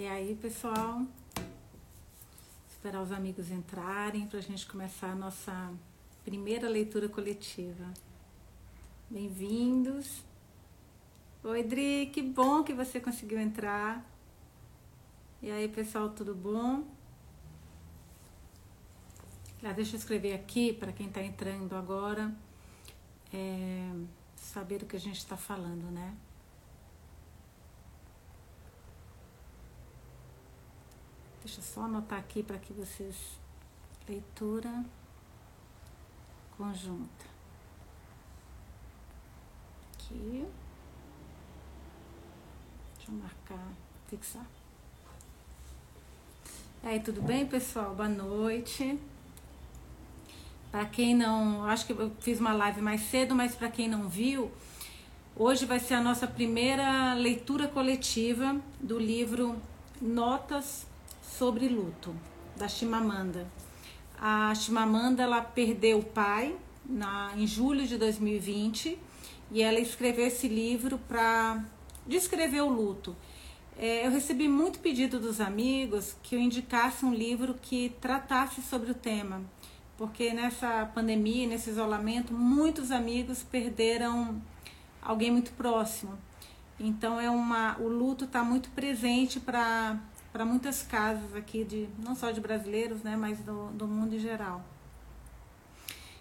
E aí, pessoal, esperar os amigos entrarem para a gente começar a nossa primeira leitura coletiva. Bem-vindos. Oi, Dri, que bom que você conseguiu entrar. E aí, pessoal, tudo bom? Ah, deixa eu escrever aqui para quem está entrando agora é, saber o que a gente está falando, né? Deixa eu só anotar aqui para que vocês. Leitura conjunta. Aqui. Deixa eu marcar, fixar. E aí, tudo bem, pessoal? Boa noite. Para quem não, acho que eu fiz uma live mais cedo, mas para quem não viu, hoje vai ser a nossa primeira leitura coletiva do livro Notas sobre luto, da Chimamanda. A Chimamanda ela perdeu o pai na, em julho de 2020 e ela escreveu esse livro para descrever o luto. É, eu recebi muito pedido dos amigos que eu indicasse um livro que tratasse sobre o tema, porque nessa pandemia, nesse isolamento, muitos amigos perderam alguém muito próximo. Então é uma, o luto está muito presente para para muitas casas aqui, de, não só de brasileiros, né, mas do, do mundo em geral.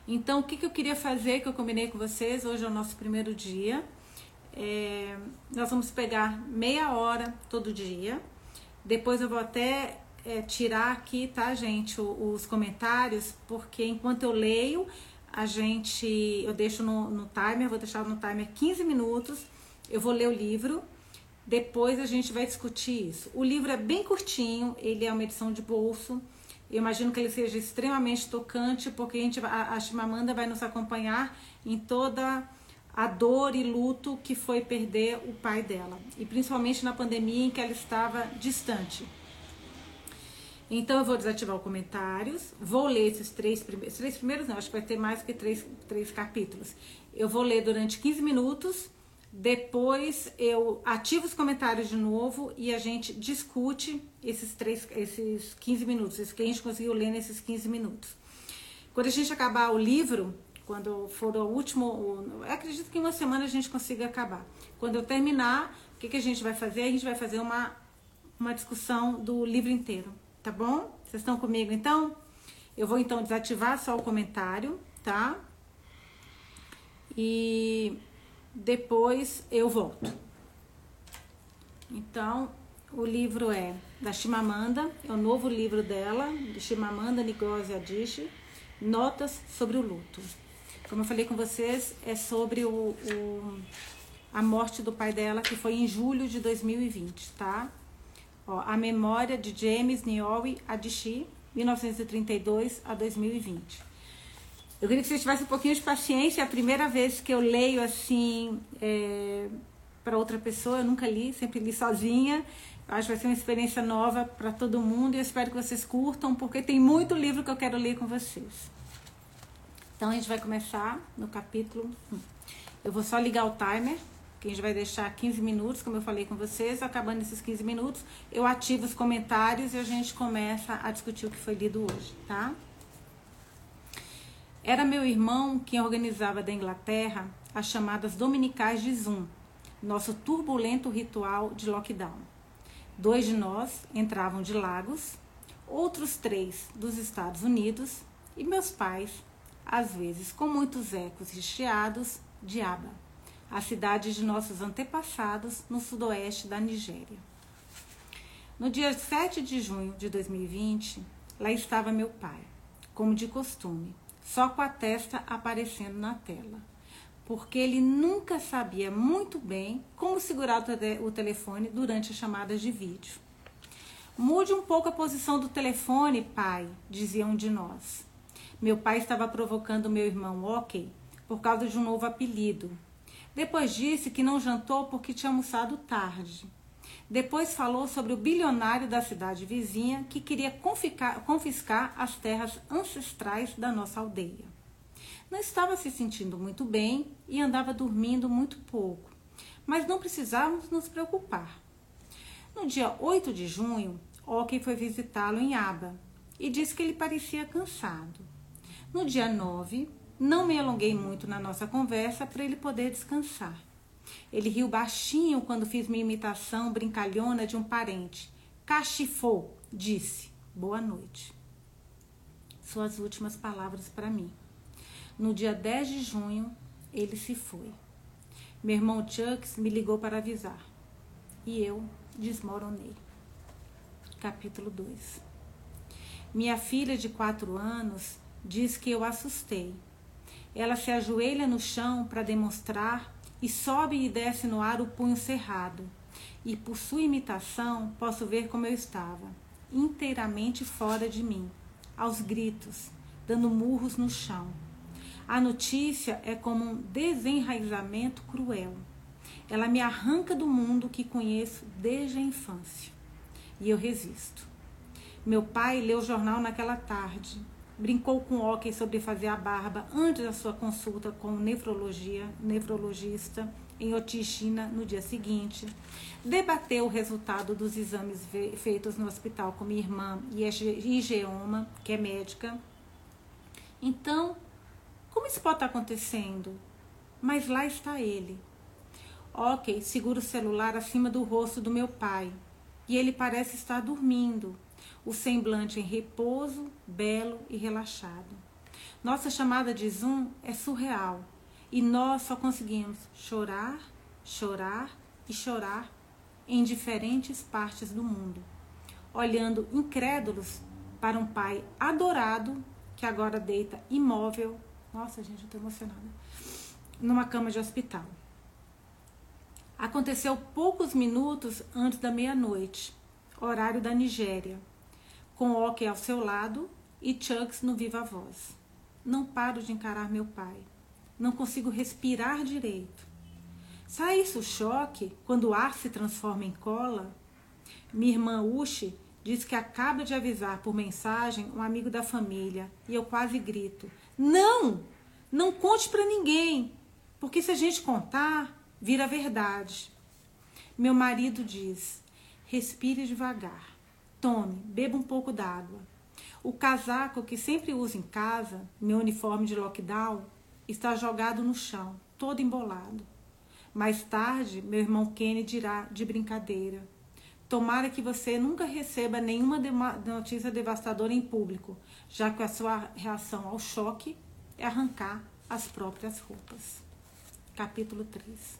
Então, o que, que eu queria fazer, que eu combinei com vocês, hoje é o nosso primeiro dia. É, nós vamos pegar meia hora todo dia. Depois eu vou até é, tirar aqui, tá, gente, os, os comentários, porque enquanto eu leio, a gente, eu deixo no, no timer, vou deixar no timer 15 minutos, eu vou ler o livro depois a gente vai discutir isso. O livro é bem curtinho, ele é uma edição de bolso. Eu imagino que ele seja extremamente tocante, porque a, gente, a, a Chimamanda vai nos acompanhar em toda a dor e luto que foi perder o pai dela. E principalmente na pandemia em que ela estava distante. Então eu vou desativar os comentários, vou ler esses três primeiros, três primeiros não, acho que vai ter mais que três, três capítulos. Eu vou ler durante 15 minutos depois eu ativo os comentários de novo e a gente discute esses, três, esses 15 minutos, isso que a gente conseguiu ler nesses 15 minutos. Quando a gente acabar o livro, quando for o último, acredito que em uma semana a gente consiga acabar. Quando eu terminar, o que, que a gente vai fazer? A gente vai fazer uma, uma discussão do livro inteiro, tá bom? Vocês estão comigo então? Eu vou então desativar só o comentário, tá? E depois eu volto. Então, o livro é da Chimamanda, é o novo livro dela, de Chimamanda Ngozi Adichie, Notas sobre o Luto. Como eu falei com vocês, é sobre o, o, a morte do pai dela, que foi em julho de 2020, tá? Ó, a memória de James Niobe Adichie, 1932 a 2020. Eu queria que vocês tivessem um pouquinho de paciência. É a primeira vez que eu leio assim é, para outra pessoa, eu nunca li, sempre li sozinha. Eu acho que vai ser uma experiência nova para todo mundo e eu espero que vocês curtam, porque tem muito livro que eu quero ler com vocês. Então a gente vai começar no capítulo 1. Eu vou só ligar o timer, que a gente vai deixar 15 minutos, como eu falei com vocês. Acabando esses 15 minutos, eu ativo os comentários e a gente começa a discutir o que foi lido hoje, tá? Era meu irmão quem organizava da Inglaterra as chamadas dominicais de Zoom, nosso turbulento ritual de lockdown. Dois de nós entravam de Lagos, outros três dos Estados Unidos e meus pais, às vezes com muitos ecos recheados, de Aba, a cidade de nossos antepassados no sudoeste da Nigéria. No dia 7 de junho de 2020, lá estava meu pai, como de costume, só com a testa aparecendo na tela, porque ele nunca sabia muito bem como segurar o telefone durante as chamadas de vídeo. Mude um pouco a posição do telefone, pai, dizia um de nós. Meu pai estava provocando meu irmão Ok por causa de um novo apelido. Depois disse que não jantou porque tinha almoçado tarde. Depois falou sobre o bilionário da cidade vizinha que queria confiscar, confiscar as terras ancestrais da nossa aldeia. Não estava se sentindo muito bem e andava dormindo muito pouco, mas não precisávamos nos preocupar. No dia 8 de junho, Oki foi visitá-lo em Aba e disse que ele parecia cansado. No dia 9, não me alonguei muito na nossa conversa para ele poder descansar. Ele riu baixinho quando fiz minha imitação brincalhona de um parente. Cachifou, disse. Boa noite. Suas últimas palavras para mim. No dia 10 de junho, ele se foi. Meu irmão Chucks me ligou para avisar. E eu desmoronei. Capítulo 2 Minha filha de quatro anos diz que eu assustei. Ela se ajoelha no chão para demonstrar e sobe e desce no ar o punho cerrado. E por sua imitação posso ver como eu estava, inteiramente fora de mim, aos gritos, dando murros no chão. A notícia é como um desenraizamento cruel. Ela me arranca do mundo que conheço desde a infância. E eu resisto. Meu pai leu o jornal naquela tarde. Brincou com o hockey sobre fazer a barba antes da sua consulta com o nefrologia, nefrologista em Otixina no dia seguinte. Debateu o resultado dos exames feitos no hospital com minha irmã Igeoma, que é médica. Então, como isso pode estar acontecendo? Mas lá está ele. Ok, segura o celular acima do rosto do meu pai e ele parece estar dormindo, o semblante em repouso, belo e relaxado. Nossa chamada de Zoom é surreal e nós só conseguimos chorar, chorar e chorar em diferentes partes do mundo, olhando incrédulos para um pai adorado que agora deita imóvel nossa, gente, eu tô emocionada. Numa cama de hospital. Aconteceu poucos minutos antes da meia-noite, horário da Nigéria, com Oki ao seu lado e Chucks no viva voz. Não paro de encarar meu pai. Não consigo respirar direito. Sai isso choque quando o ar se transforma em cola? Minha irmã Ushi diz que acaba de avisar por mensagem um amigo da família e eu quase grito: não! Não conte para ninguém, porque se a gente contar, vira verdade. Meu marido diz: respire devagar, tome, beba um pouco d'água. O casaco que sempre uso em casa, meu uniforme de lockdown, está jogado no chão, todo embolado. Mais tarde, meu irmão Kenny dirá de brincadeira: Tomara que você nunca receba nenhuma notícia devastadora em público, já que a sua reação ao choque é arrancar as próprias roupas. Capítulo 3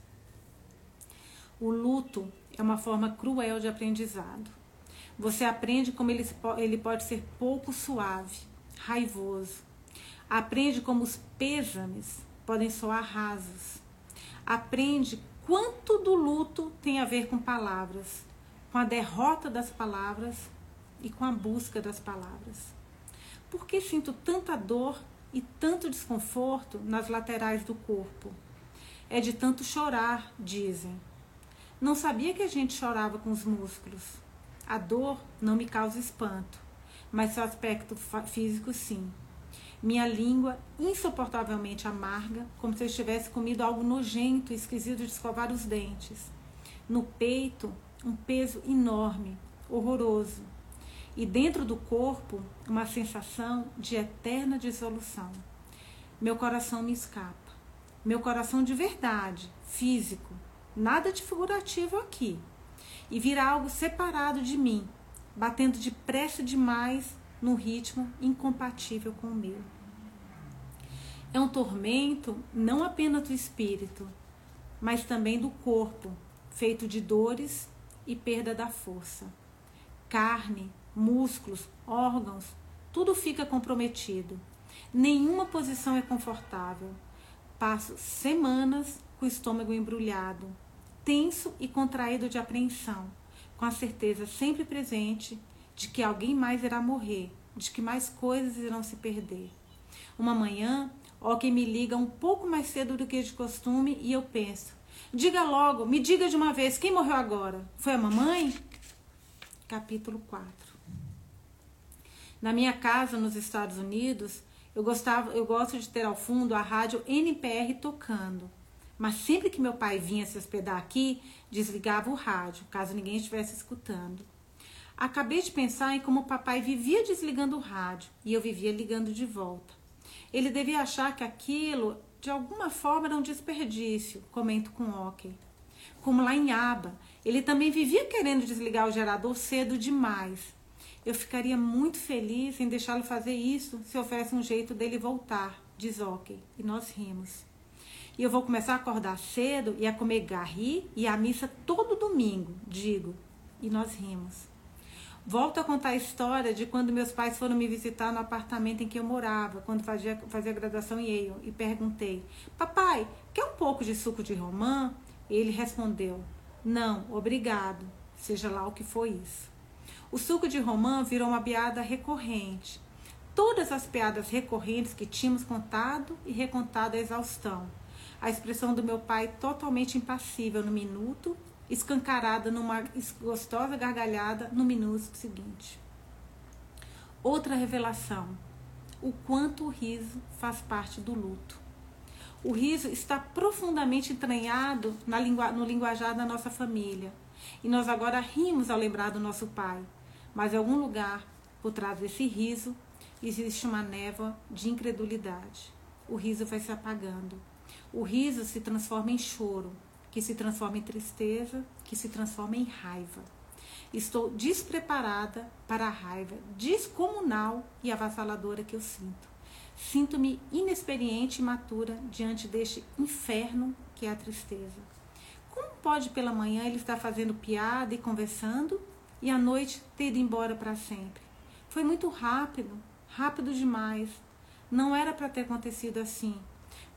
O luto é uma forma cruel de aprendizado. Você aprende como ele, ele pode ser pouco suave, raivoso. Aprende como os pêsames podem soar rasos. Aprende quanto do luto tem a ver com palavras, com a derrota das palavras e com a busca das palavras. Por que sinto tanta dor e tanto desconforto nas laterais do corpo? É de tanto chorar, dizem. Não sabia que a gente chorava com os músculos. A dor não me causa espanto, mas seu aspecto físico sim. Minha língua insuportavelmente amarga, como se eu tivesse comido algo nojento e esquisito de escovar os dentes. No peito, um peso enorme, horroroso e dentro do corpo uma sensação de eterna dissolução. Meu coração me escapa. Meu coração de verdade, físico, nada de figurativo aqui. E vira algo separado de mim, batendo depressa demais num ritmo incompatível com o meu. É um tormento não apenas do espírito, mas também do corpo, feito de dores e perda da força. Carne, músculos, órgãos, tudo fica comprometido. Nenhuma posição é confortável. Passo semanas com o estômago embrulhado, tenso e contraído de apreensão, com a certeza sempre presente de que alguém mais irá morrer, de que mais coisas irão se perder. Uma manhã, alguém me liga um pouco mais cedo do que de costume e eu penso: diga logo, me diga de uma vez, quem morreu agora? Foi a mamãe? Capítulo 4 na minha casa nos Estados Unidos, eu gostava, eu gosto de ter ao fundo a rádio NPR tocando. Mas sempre que meu pai vinha se hospedar aqui, desligava o rádio, caso ninguém estivesse escutando. Acabei de pensar em como o papai vivia desligando o rádio e eu vivia ligando de volta. Ele devia achar que aquilo, de alguma forma, era um desperdício, comento com ok. Como lá em Aba, ele também vivia querendo desligar o gerador cedo demais. Eu ficaria muito feliz em deixá-lo fazer isso se houvesse um jeito dele voltar, diz ok. E nós rimos. E eu vou começar a acordar cedo e a comer garri e a missa todo domingo, digo. E nós rimos. Volto a contar a história de quando meus pais foram me visitar no apartamento em que eu morava, quando fazia, fazia graduação em Yale, e perguntei: Papai, quer um pouco de suco de romã? Ele respondeu: Não, obrigado, seja lá o que for isso. O suco de romã virou uma piada recorrente. Todas as piadas recorrentes que tínhamos contado e recontado à exaustão. A expressão do meu pai totalmente impassível no minuto escancarada numa gostosa gargalhada no minuto seguinte. Outra revelação: o quanto o riso faz parte do luto. O riso está profundamente entranhado na lingu no linguajar da nossa família. E nós agora rimos ao lembrar do nosso pai. Mas em algum lugar, por trás desse riso, existe uma névoa de incredulidade. O riso vai se apagando. O riso se transforma em choro que se transforma em tristeza, que se transforma em raiva. Estou despreparada para a raiva descomunal e avassaladora que eu sinto. Sinto-me inexperiente e matura diante deste inferno que é a tristeza. Como pode pela manhã ele estar fazendo piada e conversando e à noite ter ido embora para sempre? Foi muito rápido, rápido demais. Não era para ter acontecido assim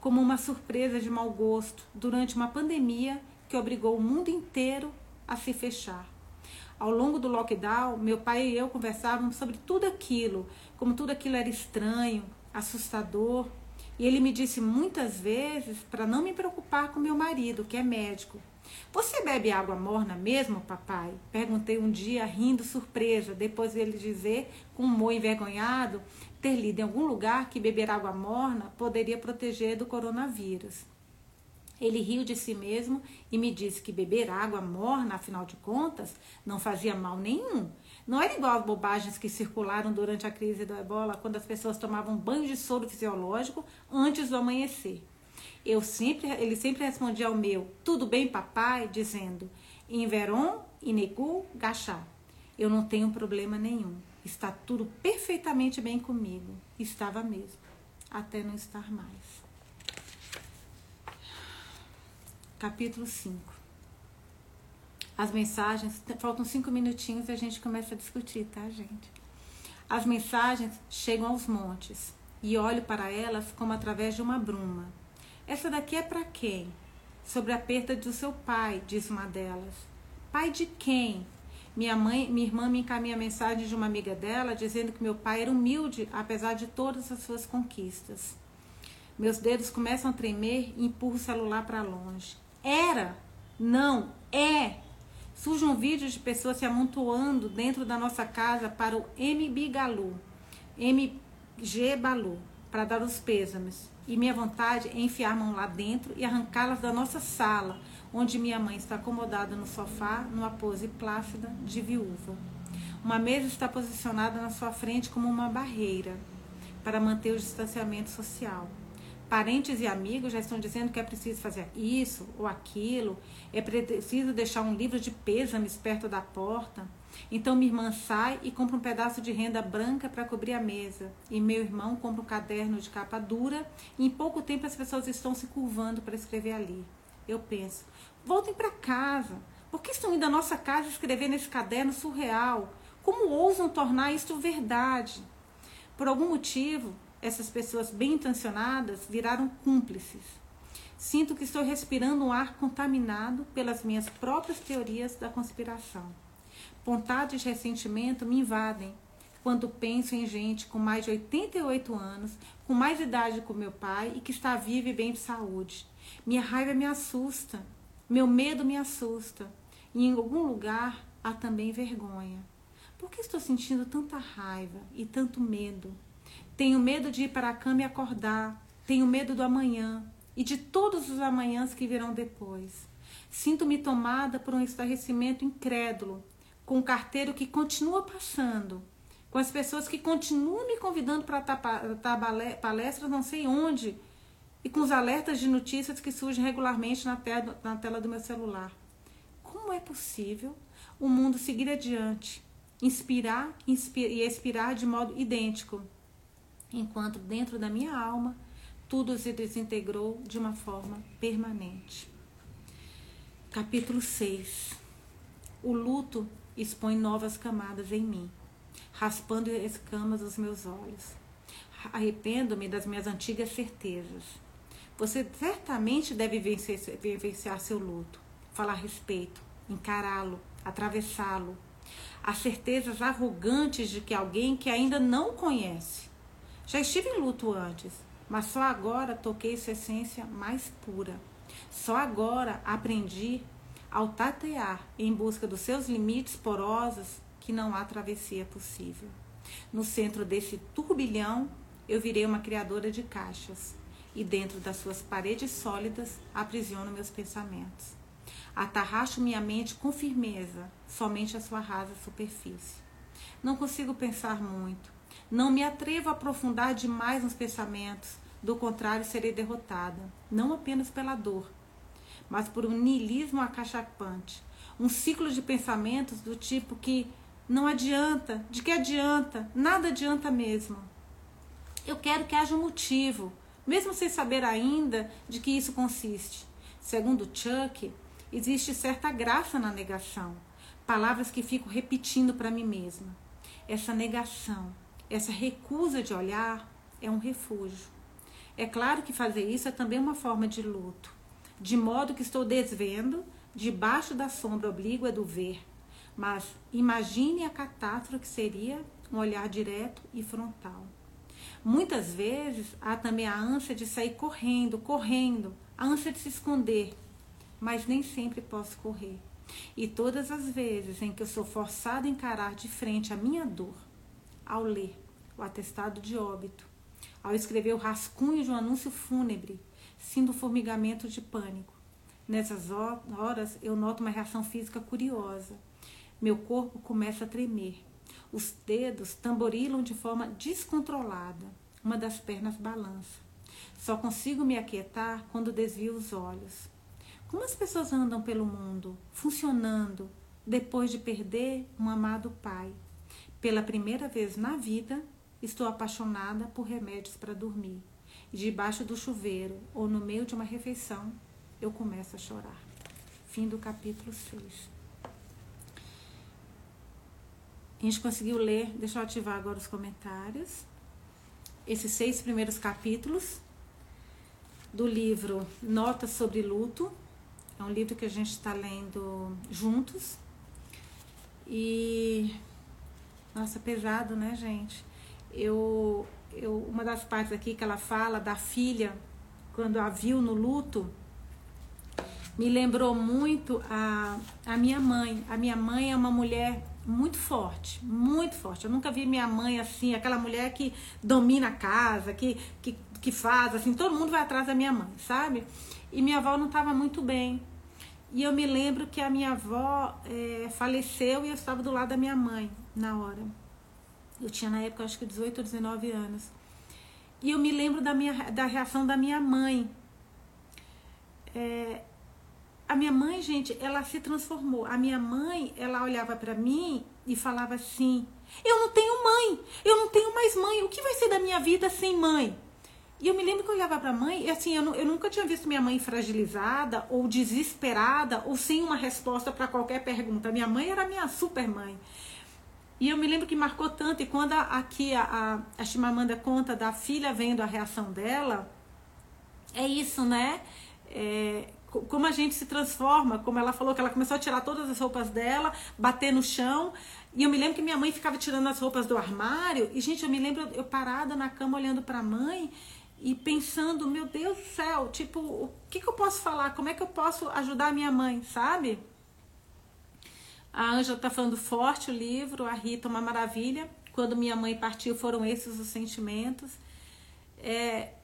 como uma surpresa de mau gosto durante uma pandemia que obrigou o mundo inteiro a se fechar. Ao longo do lockdown, meu pai e eu conversávamos sobre tudo aquilo, como tudo aquilo era estranho, assustador, e ele me disse muitas vezes para não me preocupar com meu marido, que é médico. Você bebe água morna mesmo, papai? Perguntei um dia, rindo surpresa, depois dele dizer, com um humor envergonhado, ter lido em algum lugar que beber água morna poderia proteger do coronavírus. Ele riu de si mesmo e me disse que beber água morna, afinal de contas, não fazia mal nenhum. Não era igual às bobagens que circularam durante a crise da ebola, quando as pessoas tomavam banho de soro fisiológico antes do amanhecer. Eu sempre, ele sempre respondia ao meu, tudo bem, papai, dizendo, em veron, inegu, gachá. Eu não tenho problema nenhum. Está tudo perfeitamente bem comigo. Estava mesmo, até não estar mais. Capítulo 5. As mensagens, faltam cinco minutinhos e a gente começa a discutir, tá, gente? As mensagens chegam aos montes e olho para elas como através de uma bruma. Essa daqui é para quem? Sobre a perda do seu pai, diz uma delas. Pai de quem? Minha mãe, minha irmã me encaminha mensagem de uma amiga dela dizendo que meu pai era humilde, apesar de todas as suas conquistas. Meus dedos começam a tremer e empurro o celular para longe. Era, não, é. Surge um vídeo de pessoas se amontoando dentro da nossa casa para o MB Galu, MG Balu, para dar os pêsames. E minha vontade é enfiar a mão lá dentro e arrancá-las da nossa sala onde minha mãe está acomodada no sofá, numa pose plácida de viúva. Uma mesa está posicionada na sua frente como uma barreira para manter o distanciamento social. Parentes e amigos já estão dizendo que é preciso fazer isso ou aquilo, é preciso deixar um livro de pêsames perto da porta. Então minha irmã sai e compra um pedaço de renda branca para cobrir a mesa. E meu irmão compra um caderno de capa dura. E em pouco tempo as pessoas estão se curvando para escrever ali. Eu penso, voltem para casa. Por que estão indo à nossa casa escrever nesse caderno surreal? Como ousam tornar isto verdade? Por algum motivo, essas pessoas bem intencionadas viraram cúmplices. Sinto que estou respirando um ar contaminado pelas minhas próprias teorias da conspiração. Vontade de ressentimento me invadem quando penso em gente com mais de 88 anos, com mais idade que o meu pai e que está viva e bem de saúde. Minha raiva me assusta, meu medo me assusta. E em algum lugar há também vergonha. Por que estou sentindo tanta raiva e tanto medo? Tenho medo de ir para a cama e acordar. Tenho medo do amanhã. e de todos os amanhãs que virão depois. Sinto-me tomada por um estarrecimento incrédulo, com o carteiro que continua passando, com as pessoas que continuam me convidando para palestras não sei onde, e com os alertas de notícias que surgem regularmente na tela, na tela do meu celular. Como é possível o mundo seguir adiante, inspirar, inspirar e expirar de modo idêntico, enquanto dentro da minha alma tudo se desintegrou de uma forma permanente. Capítulo 6 O luto expõe novas camadas em mim, raspando escamas dos meus olhos. Arrependo-me das minhas antigas certezas. Você certamente deve vivenciar seu luto, falar respeito, encará-lo, atravessá-lo. As certezas arrogantes de que alguém que ainda não conhece. Já estive em luto antes, mas só agora toquei sua essência mais pura. Só agora aprendi ao tatear em busca dos seus limites porosos que não há travessia possível. No centro desse turbilhão, eu virei uma criadora de caixas e dentro das suas paredes sólidas aprisiono meus pensamentos. Atarracho minha mente com firmeza, somente a sua rasa superfície. Não consigo pensar muito, não me atrevo a aprofundar demais nos pensamentos, do contrário, serei derrotada, não apenas pela dor, mas por um niilismo acachapante, um ciclo de pensamentos do tipo que não adianta, de que adianta, nada adianta mesmo. Eu quero que haja um motivo, mesmo sem saber ainda de que isso consiste. Segundo Chuck, existe certa graça na negação, palavras que fico repetindo para mim mesma. Essa negação, essa recusa de olhar é um refúgio. É claro que fazer isso é também uma forma de luto, de modo que estou desvendo debaixo da sombra oblíqua do ver. Mas imagine a catástrofe que seria um olhar direto e frontal. Muitas vezes há também a ânsia de sair correndo, correndo, a ânsia de se esconder, mas nem sempre posso correr. E todas as vezes em que eu sou forçada a encarar de frente a minha dor, ao ler o atestado de óbito, ao escrever o rascunho de um anúncio fúnebre, sinto um formigamento de pânico. Nessas horas, eu noto uma reação física curiosa. Meu corpo começa a tremer. Os dedos tamborilam de forma descontrolada. Uma das pernas balança. Só consigo me aquietar quando desvio os olhos. Como as pessoas andam pelo mundo, funcionando, depois de perder um amado pai? Pela primeira vez na vida, Estou apaixonada por remédios para dormir. E debaixo do chuveiro ou no meio de uma refeição, eu começo a chorar. Fim do capítulo 6. A gente conseguiu ler, deixa eu ativar agora os comentários. Esses seis primeiros capítulos do livro Notas sobre Luto. É um livro que a gente está lendo juntos. E. Nossa, pesado, né, gente? eu, eu, uma das partes aqui que ela fala da filha, quando a viu no luto, me lembrou muito a, a minha mãe. A minha mãe é uma mulher muito forte, muito forte. Eu nunca vi minha mãe assim, aquela mulher que domina a casa, que, que, que faz, assim, todo mundo vai atrás da minha mãe, sabe? E minha avó não estava muito bem. E eu me lembro que a minha avó é, faleceu e eu estava do lado da minha mãe na hora. Eu tinha na época acho que 18 ou 19 anos. E eu me lembro da, minha, da reação da minha mãe. É, a minha mãe, gente, ela se transformou. A minha mãe, ela olhava para mim e falava assim: Eu não tenho mãe, eu não tenho mais mãe, o que vai ser da minha vida sem mãe? E eu me lembro que eu olhava para a mãe e assim, eu, eu nunca tinha visto minha mãe fragilizada ou desesperada ou sem uma resposta para qualquer pergunta. Minha mãe era minha super mãe. E eu me lembro que marcou tanto, e quando a, aqui a, a, a Chimamanda conta da filha vendo a reação dela, é isso, né? É, como a gente se transforma, como ela falou que ela começou a tirar todas as roupas dela, bater no chão. E eu me lembro que minha mãe ficava tirando as roupas do armário. E, gente, eu me lembro eu parada na cama olhando para a mãe e pensando: meu Deus do céu, tipo, o que, que eu posso falar? Como é que eu posso ajudar a minha mãe, sabe? A Ângela está falando forte o livro, a Rita, uma maravilha. Quando minha mãe partiu, foram esses os sentimentos. É,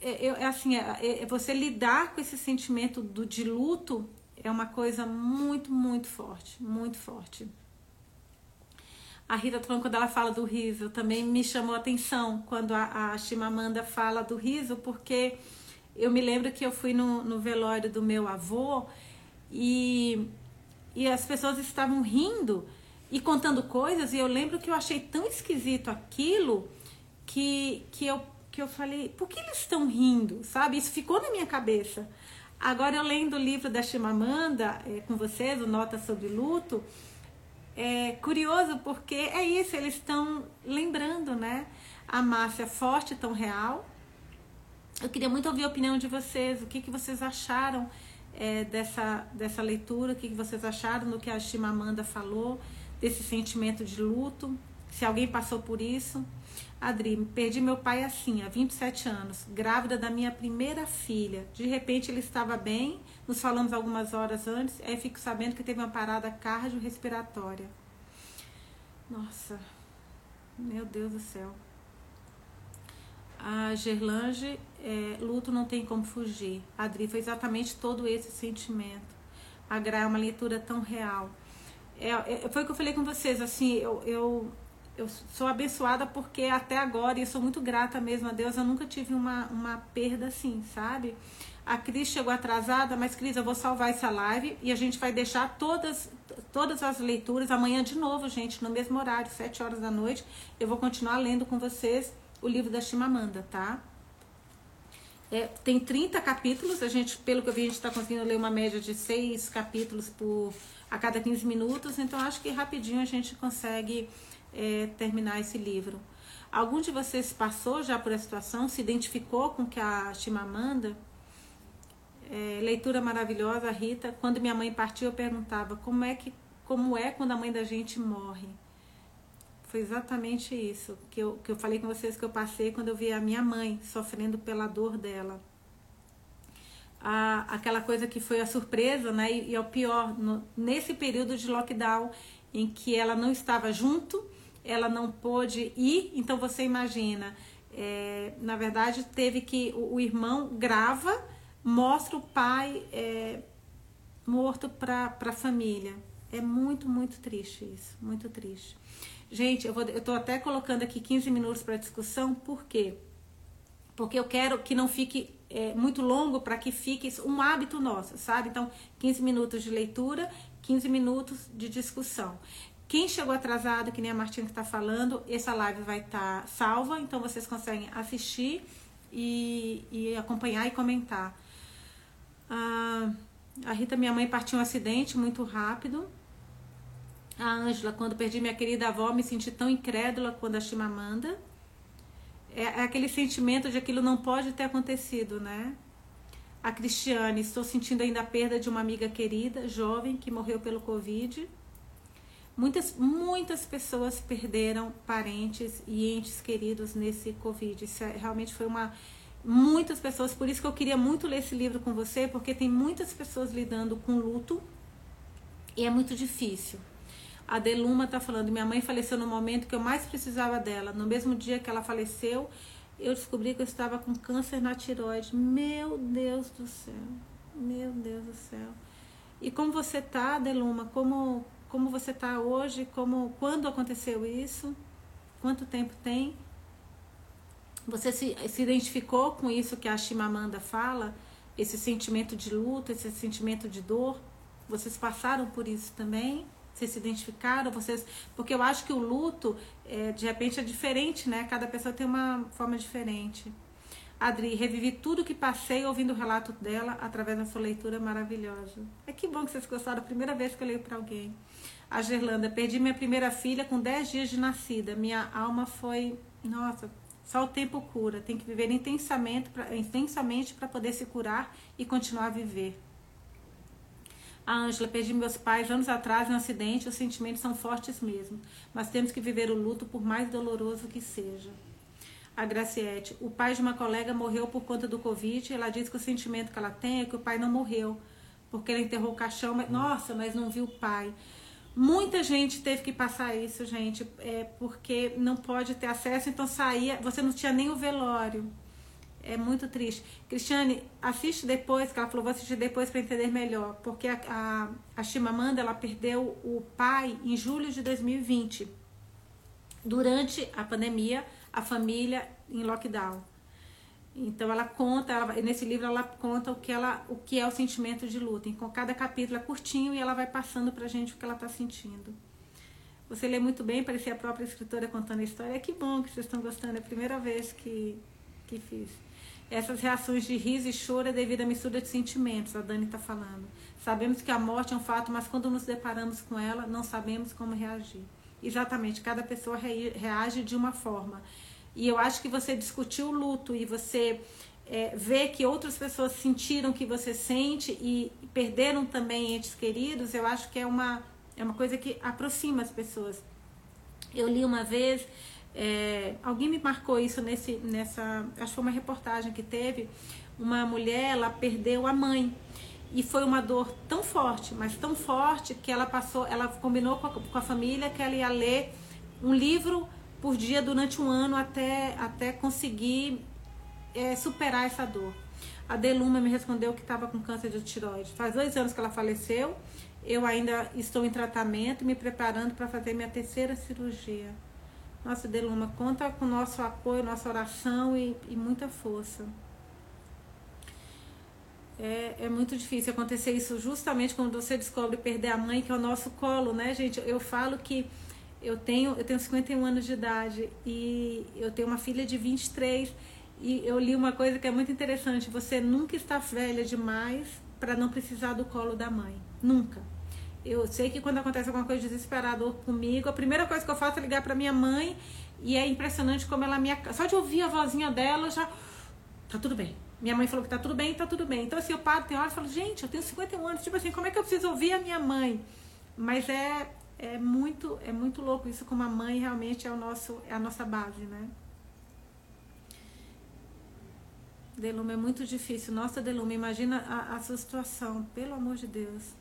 é, é assim, é, é, você lidar com esse sentimento do, de luto é uma coisa muito, muito forte, muito forte. A Rita tá falando quando ela fala do riso, também me chamou a atenção quando a, a Chimamanda fala do riso, porque eu me lembro que eu fui no, no velório do meu avô e, e as pessoas estavam rindo e contando coisas, e eu lembro que eu achei tão esquisito aquilo que, que, eu, que eu falei, por que eles estão rindo? Sabe? Isso ficou na minha cabeça. Agora, eu lendo o livro da Chimamanda é, com vocês, o Nota sobre Luto, é curioso porque é isso, eles estão lembrando, né? A Márcia forte, tão real. Eu queria muito ouvir a opinião de vocês, o que, que vocês acharam é, dessa, dessa leitura, o que, que vocês acharam do que a Chimamanda falou, desse sentimento de luto, se alguém passou por isso. Adri, perdi meu pai assim, há 27 anos, grávida da minha primeira filha. De repente ele estava bem, nos falamos algumas horas antes, aí fico sabendo que teve uma parada cardiorrespiratória. Nossa, meu Deus do céu. A Gerlange, é, luto não tem como fugir. Adri, foi exatamente todo esse sentimento. A Gra é uma leitura tão real. É, é, foi o que eu falei com vocês, assim, eu, eu eu sou abençoada porque até agora, e eu sou muito grata mesmo a Deus, eu nunca tive uma, uma perda assim, sabe? A Cris chegou atrasada, mas Cris, eu vou salvar essa live e a gente vai deixar todas, todas as leituras amanhã de novo, gente, no mesmo horário, 7 horas da noite. Eu vou continuar lendo com vocês o livro da Chimamanda, tá? É, tem 30 capítulos, a gente, pelo que eu vi, a gente está conseguindo ler uma média de 6 capítulos por a cada 15 minutos, então acho que rapidinho a gente consegue é, terminar esse livro. Algum de vocês passou já por essa situação, se identificou com que a Chimamanda? É, leitura maravilhosa, Rita. Quando minha mãe partiu, eu perguntava como é que como é quando a mãe da gente morre. Foi exatamente isso que eu, que eu falei com vocês que eu passei quando eu vi a minha mãe sofrendo pela dor dela. A, aquela coisa que foi a surpresa, né? E, e é o pior, no, nesse período de lockdown em que ela não estava junto ela não pôde ir, então você imagina, é, na verdade teve que o, o, irmão grava, mostra o pai é, morto para a família. É muito, muito triste isso, muito triste. Gente, eu, vou, eu tô até colocando aqui 15 minutos para discussão, por quê? Porque eu quero que não fique é, muito longo para que fique um hábito nosso, sabe? Então, 15 minutos de leitura, 15 minutos de discussão. Quem chegou atrasado, que nem a Martina está falando, essa live vai estar tá salva, então vocês conseguem assistir e, e acompanhar e comentar. Ah, a Rita, minha mãe, partiu um acidente muito rápido. A Ângela, quando perdi minha querida avó, me senti tão incrédula quando a Chimamanda. É, é aquele sentimento de aquilo não pode ter acontecido, né? A Cristiane, estou sentindo ainda a perda de uma amiga querida, jovem, que morreu pelo Covid. Muitas, muitas pessoas perderam parentes e entes queridos nesse Covid. Isso é, realmente foi uma. Muitas pessoas, por isso que eu queria muito ler esse livro com você, porque tem muitas pessoas lidando com luto e é muito difícil. A Deluma está falando: minha mãe faleceu no momento que eu mais precisava dela. No mesmo dia que ela faleceu, eu descobri que eu estava com câncer na tiroide. Meu Deus do céu. Meu Deus do céu. E como você tá, Deluma? Como como você está hoje, como quando aconteceu isso, quanto tempo tem. Você se, se identificou com isso que a Chimamanda fala, esse sentimento de luto, esse sentimento de dor? Vocês passaram por isso também? Vocês se identificaram? Vocês, porque eu acho que o luto, é, de repente, é diferente, né? Cada pessoa tem uma forma diferente. Adri, revivi tudo que passei ouvindo o relato dela através da sua leitura maravilhosa. É que bom que vocês gostaram, a primeira vez que eu leio para alguém. A Gerlanda, perdi minha primeira filha com 10 dias de nascida. Minha alma foi, nossa, só o tempo cura. Tem que viver intensamente para intensamente poder se curar e continuar a viver. A Ângela, perdi meus pais anos atrás em um acidente, os sentimentos são fortes mesmo, mas temos que viver o luto por mais doloroso que seja a Graciete. O pai de uma colega morreu por conta do Covid. Ela diz que o sentimento que ela tem é que o pai não morreu, porque ela enterrou o caixão. Mas, nossa, mas não viu o pai. Muita gente teve que passar isso, gente, é, porque não pode ter acesso, então saía, você não tinha nem o velório. é muito triste. Cristiane, assiste depois, que ela falou, vou assistir depois para entender melhor, porque a, a, a Chimamanda, ela perdeu o pai em julho de 2020, durante a pandemia, a família em lockdown. Então ela conta, ela, nesse livro ela conta o que, ela, o que é o sentimento de luta. Então cada capítulo é curtinho e ela vai passando pra gente o que ela está sentindo. Você lê muito bem, parecia a própria escritora contando a história. Que bom que vocês estão gostando, é a primeira vez que, que fiz. Essas reações de riso e choro é devido à mistura de sentimentos, a Dani está falando. Sabemos que a morte é um fato, mas quando nos deparamos com ela, não sabemos como reagir. Exatamente, cada pessoa reage de uma forma. E eu acho que você discutiu o luto e você é, vê que outras pessoas sentiram que você sente e perderam também entes queridos, eu acho que é uma, é uma coisa que aproxima as pessoas. Eu li uma vez, é, alguém me marcou isso nesse, nessa, acho que foi uma reportagem que teve, uma mulher, ela perdeu a mãe e foi uma dor tão forte, mas tão forte que ela passou, ela combinou com a, com a família que ela ia ler um livro por dia durante um ano até, até conseguir é, superar essa dor. A Deluma me respondeu que estava com câncer de tiroide. Faz dois anos que ela faleceu. Eu ainda estou em tratamento, me preparando para fazer minha terceira cirurgia. Nossa, Deluma, conta com nosso apoio, nossa oração e, e muita força. É, é, muito difícil acontecer isso justamente quando você descobre perder a mãe, que é o nosso colo, né, gente? Eu falo que eu tenho, eu tenho 51 anos de idade e eu tenho uma filha de 23 e eu li uma coisa que é muito interessante, você nunca está velha demais para não precisar do colo da mãe, nunca. Eu sei que quando acontece alguma coisa desesperador comigo, a primeira coisa que eu faço é ligar para minha mãe e é impressionante como ela me só de ouvir a vozinha dela já tá tudo bem. Minha mãe falou que tá tudo bem, tá tudo bem. Então assim, eu paro, tem hora e falo, gente, eu tenho 51 anos, tipo assim, como é que eu preciso ouvir a minha mãe? Mas é é muito, é muito louco isso como a mãe realmente é o nosso, é a nossa base, né? Delume é muito difícil. Nossa, Delume, imagina a, a sua situação, pelo amor de Deus.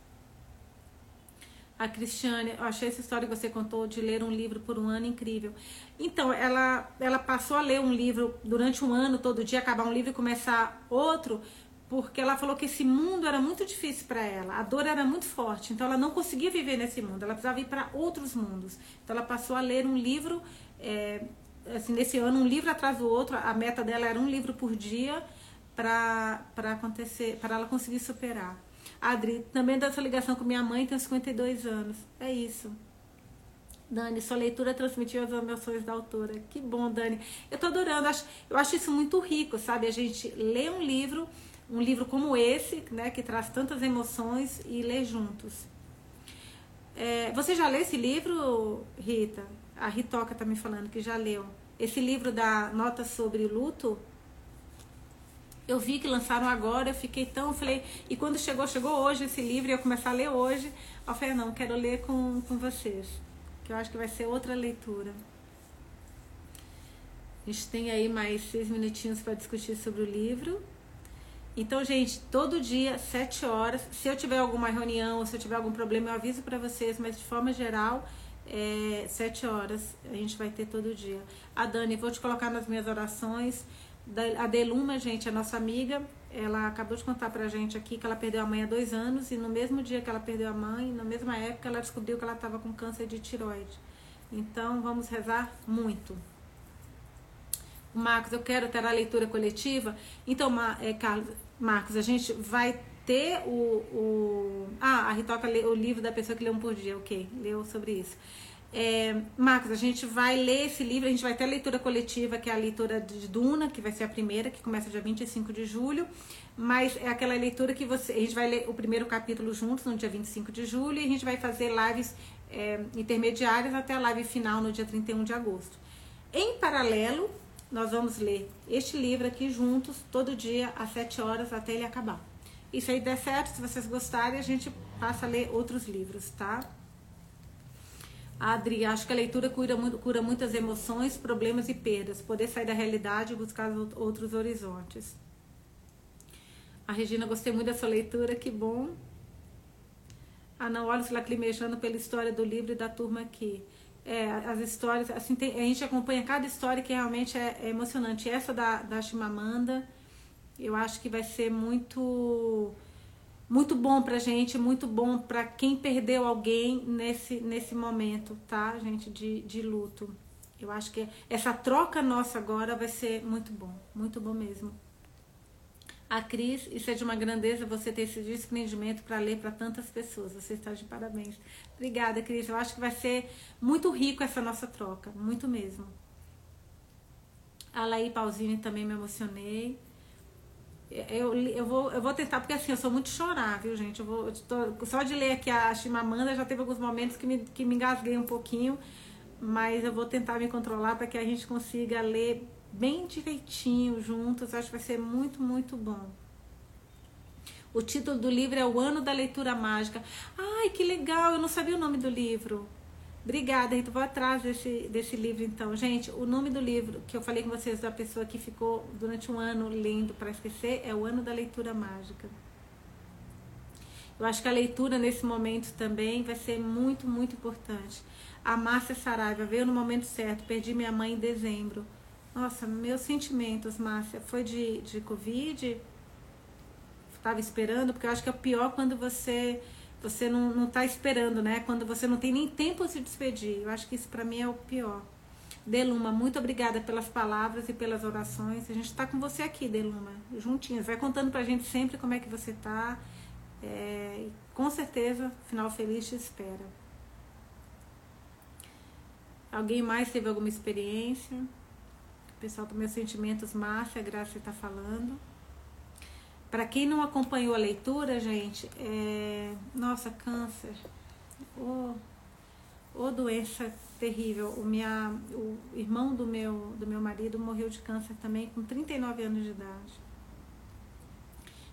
A Cristiane, eu achei essa história que você contou de ler um livro por um ano incrível. Então, ela, ela passou a ler um livro durante um ano, todo dia, acabar um livro e começar outro, porque ela falou que esse mundo era muito difícil para ela, a dor era muito forte, então ela não conseguia viver nesse mundo, ela precisava ir para outros mundos. Então ela passou a ler um livro, é, assim, nesse ano, um livro atrás do outro, a meta dela era um livro por dia para acontecer, para ela conseguir superar. Adri, também dessa ligação com minha mãe, tem 52 anos. É isso. Dani, sua leitura transmitiu as emoções da autora. Que bom, Dani. Eu tô adorando. Eu acho isso muito rico, sabe? A gente lê um livro um livro como esse, né, que traz tantas emoções e ler juntos. É, você já leu esse livro, Rita? A Ritoca está me falando que já leu. Esse livro da Nota sobre Luto, eu vi que lançaram agora, eu fiquei tão, falei, e quando chegou, chegou hoje esse livro, e eu começar a ler hoje, eu falei, não, quero ler com, com vocês, que eu acho que vai ser outra leitura. A gente tem aí mais seis minutinhos para discutir sobre o livro. Então, gente, todo dia, sete horas. Se eu tiver alguma reunião se eu tiver algum problema, eu aviso para vocês, mas de forma geral, é, sete horas a gente vai ter todo dia. A Dani, vou te colocar nas minhas orações. A Deluma, gente, é nossa amiga. Ela acabou de contar pra gente aqui que ela perdeu a mãe há dois anos e no mesmo dia que ela perdeu a mãe, na mesma época, ela descobriu que ela estava com câncer de tiroide. Então, vamos rezar muito. Marcos, eu quero ter a leitura coletiva. Então, é, Carlos, Marcos, a gente vai ter o. o ah, a Ritoca lê o livro da pessoa que lê um por dia, ok, leu sobre isso. É, Marcos, a gente vai ler esse livro, a gente vai ter a leitura coletiva, que é a leitura de Duna, que vai ser a primeira, que começa dia 25 de julho, mas é aquela leitura que você. A gente vai ler o primeiro capítulo juntos no dia 25 de julho e a gente vai fazer lives é, intermediárias até a live final no dia 31 de agosto. Em paralelo, nós vamos ler este livro aqui juntos, todo dia, às 7 horas, até ele acabar. E se aí der certo, se vocês gostarem, a gente passa a ler outros livros, tá? Adri, acho que a leitura cura, muito, cura muitas emoções, problemas e perdas. Poder sair da realidade e buscar outros horizontes. A Regina, gostei muito dessa leitura, que bom. Não, olha, se lacrimejando pela história do livro e da turma aqui é, as histórias, assim, tem, a gente acompanha cada história que realmente é, é emocionante. Essa da, da Chimamanda Eu acho que vai ser muito muito bom pra gente, muito bom para quem perdeu alguém nesse, nesse momento, tá, gente, de, de luto. Eu acho que essa troca nossa agora vai ser muito bom, muito bom mesmo. A Cris, isso é de uma grandeza você ter esse desprendimento para ler para tantas pessoas. Você está de parabéns. Obrigada, Cris. Eu acho que vai ser muito rico essa nossa troca, muito mesmo. A Laí Pausini também me emocionei. Eu, eu, vou, eu vou tentar, porque assim, eu sou muito chorar, viu, gente? Eu vou, eu tô, só de ler aqui a Chimamanda já teve alguns momentos que me, que me engasguei um pouquinho, mas eu vou tentar me controlar para que a gente consiga ler bem direitinho juntos. Acho que vai ser muito, muito bom. O título do livro é O Ano da Leitura Mágica. Ai, que legal! Eu não sabia o nome do livro. Obrigada, Rita. Vou atrás desse, desse livro, então. Gente, o nome do livro que eu falei com vocês da pessoa que ficou durante um ano lendo para esquecer é O Ano da Leitura Mágica. Eu acho que a leitura nesse momento também vai ser muito, muito importante. A Márcia Saraiva veio no momento certo. Perdi minha mãe em dezembro. Nossa, meus sentimentos, Márcia, foi de, de Covid? Estava esperando, porque eu acho que é o pior quando você você não, não tá esperando, né? Quando você não tem nem tempo de se despedir. Eu acho que isso para mim é o pior. Deluma, muito obrigada pelas palavras e pelas orações. A gente está com você aqui, Deluma, juntinhos. Vai contando pra gente sempre como é que você tá. É, com certeza, final feliz te espera. Alguém mais teve alguma experiência? Pessoal, dos meus sentimentos, Márcia, Graça está falando. Para quem não acompanhou a leitura, gente, é... nossa, câncer. Oh, oh, doença terrível. O, minha, o irmão do meu, do meu marido morreu de câncer também com 39 anos de idade.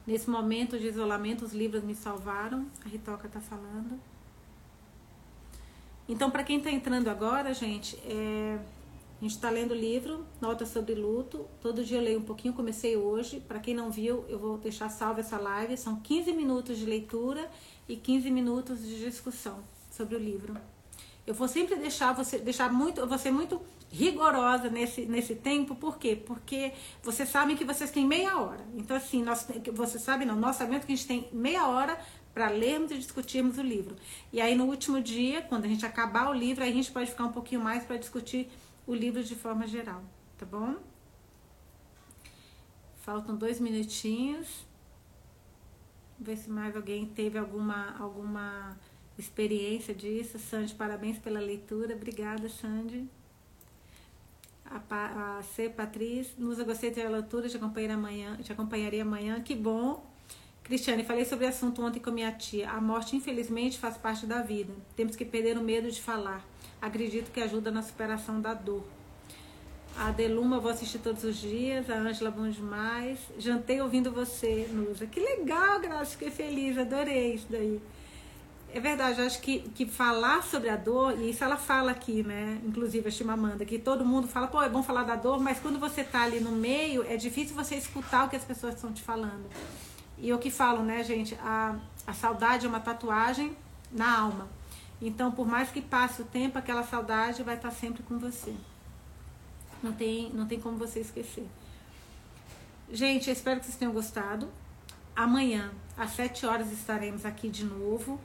Nesse momento de isolamento, os livros me salvaram. A Ritoca está falando. Então, para quem está entrando agora, gente, é, a gente está lendo o livro, Notas sobre Luto. Todo dia eu leio um pouquinho, comecei hoje. Para quem não viu, eu vou deixar salva essa live. São 15 minutos de leitura e 15 minutos de discussão sobre o livro. Eu vou sempre deixar você deixar muito, eu vou ser muito rigorosa nesse, nesse tempo, por quê? Porque vocês sabem que vocês têm meia hora. Então, assim, nós, você sabe, não, nós sabemos que a gente tem meia hora para lermos e discutirmos o livro. E aí, no último dia, quando a gente acabar o livro, aí a gente pode ficar um pouquinho mais para discutir o livro de forma geral, tá bom? Faltam dois minutinhos. Ver se mais alguém teve alguma, alguma experiência disso. Sandy, parabéns pela leitura. Obrigada, Sandy. A, a C. Patrícia, nos gostei da leitura, te acompanharei amanhã. Te acompanharia amanhã. Que bom. Cristiane, falei sobre o assunto ontem com minha tia. A morte, infelizmente, faz parte da vida. Temos que perder o medo de falar acredito que ajuda na superação da dor. A Deluma vou assistir todos os dias, a Ângela bom demais. Jantei ouvindo você, Nusa. Que legal, Graça, fiquei feliz, adorei isso daí. É verdade, acho que, que falar sobre a dor, e isso ela fala aqui, né? Inclusive a Chimamanda, que todo mundo fala, pô, é bom falar da dor, mas quando você tá ali no meio, é difícil você escutar o que as pessoas estão te falando. E o que falo, né, gente? A, a saudade é uma tatuagem na alma. Então, por mais que passe o tempo, aquela saudade vai estar sempre com você. Não tem, não tem como você esquecer. Gente, eu espero que vocês tenham gostado. Amanhã, às 7 horas, estaremos aqui de novo.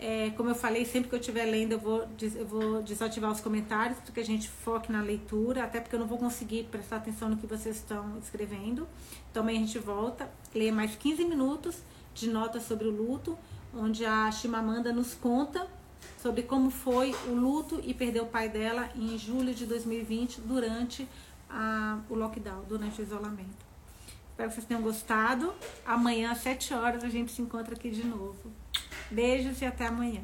É, como eu falei, sempre que eu estiver lendo, eu vou, eu vou desativar os comentários, para que a gente foque na leitura, até porque eu não vou conseguir prestar atenção no que vocês estão escrevendo. Então, amanhã a gente volta, lê mais 15 minutos de notas sobre o luto, onde a Chimamanda nos conta sobre como foi o luto e perder o pai dela em julho de 2020 durante a, o lockdown, durante o isolamento. Espero que vocês tenham gostado. Amanhã às 7 horas a gente se encontra aqui de novo. Beijos e até amanhã.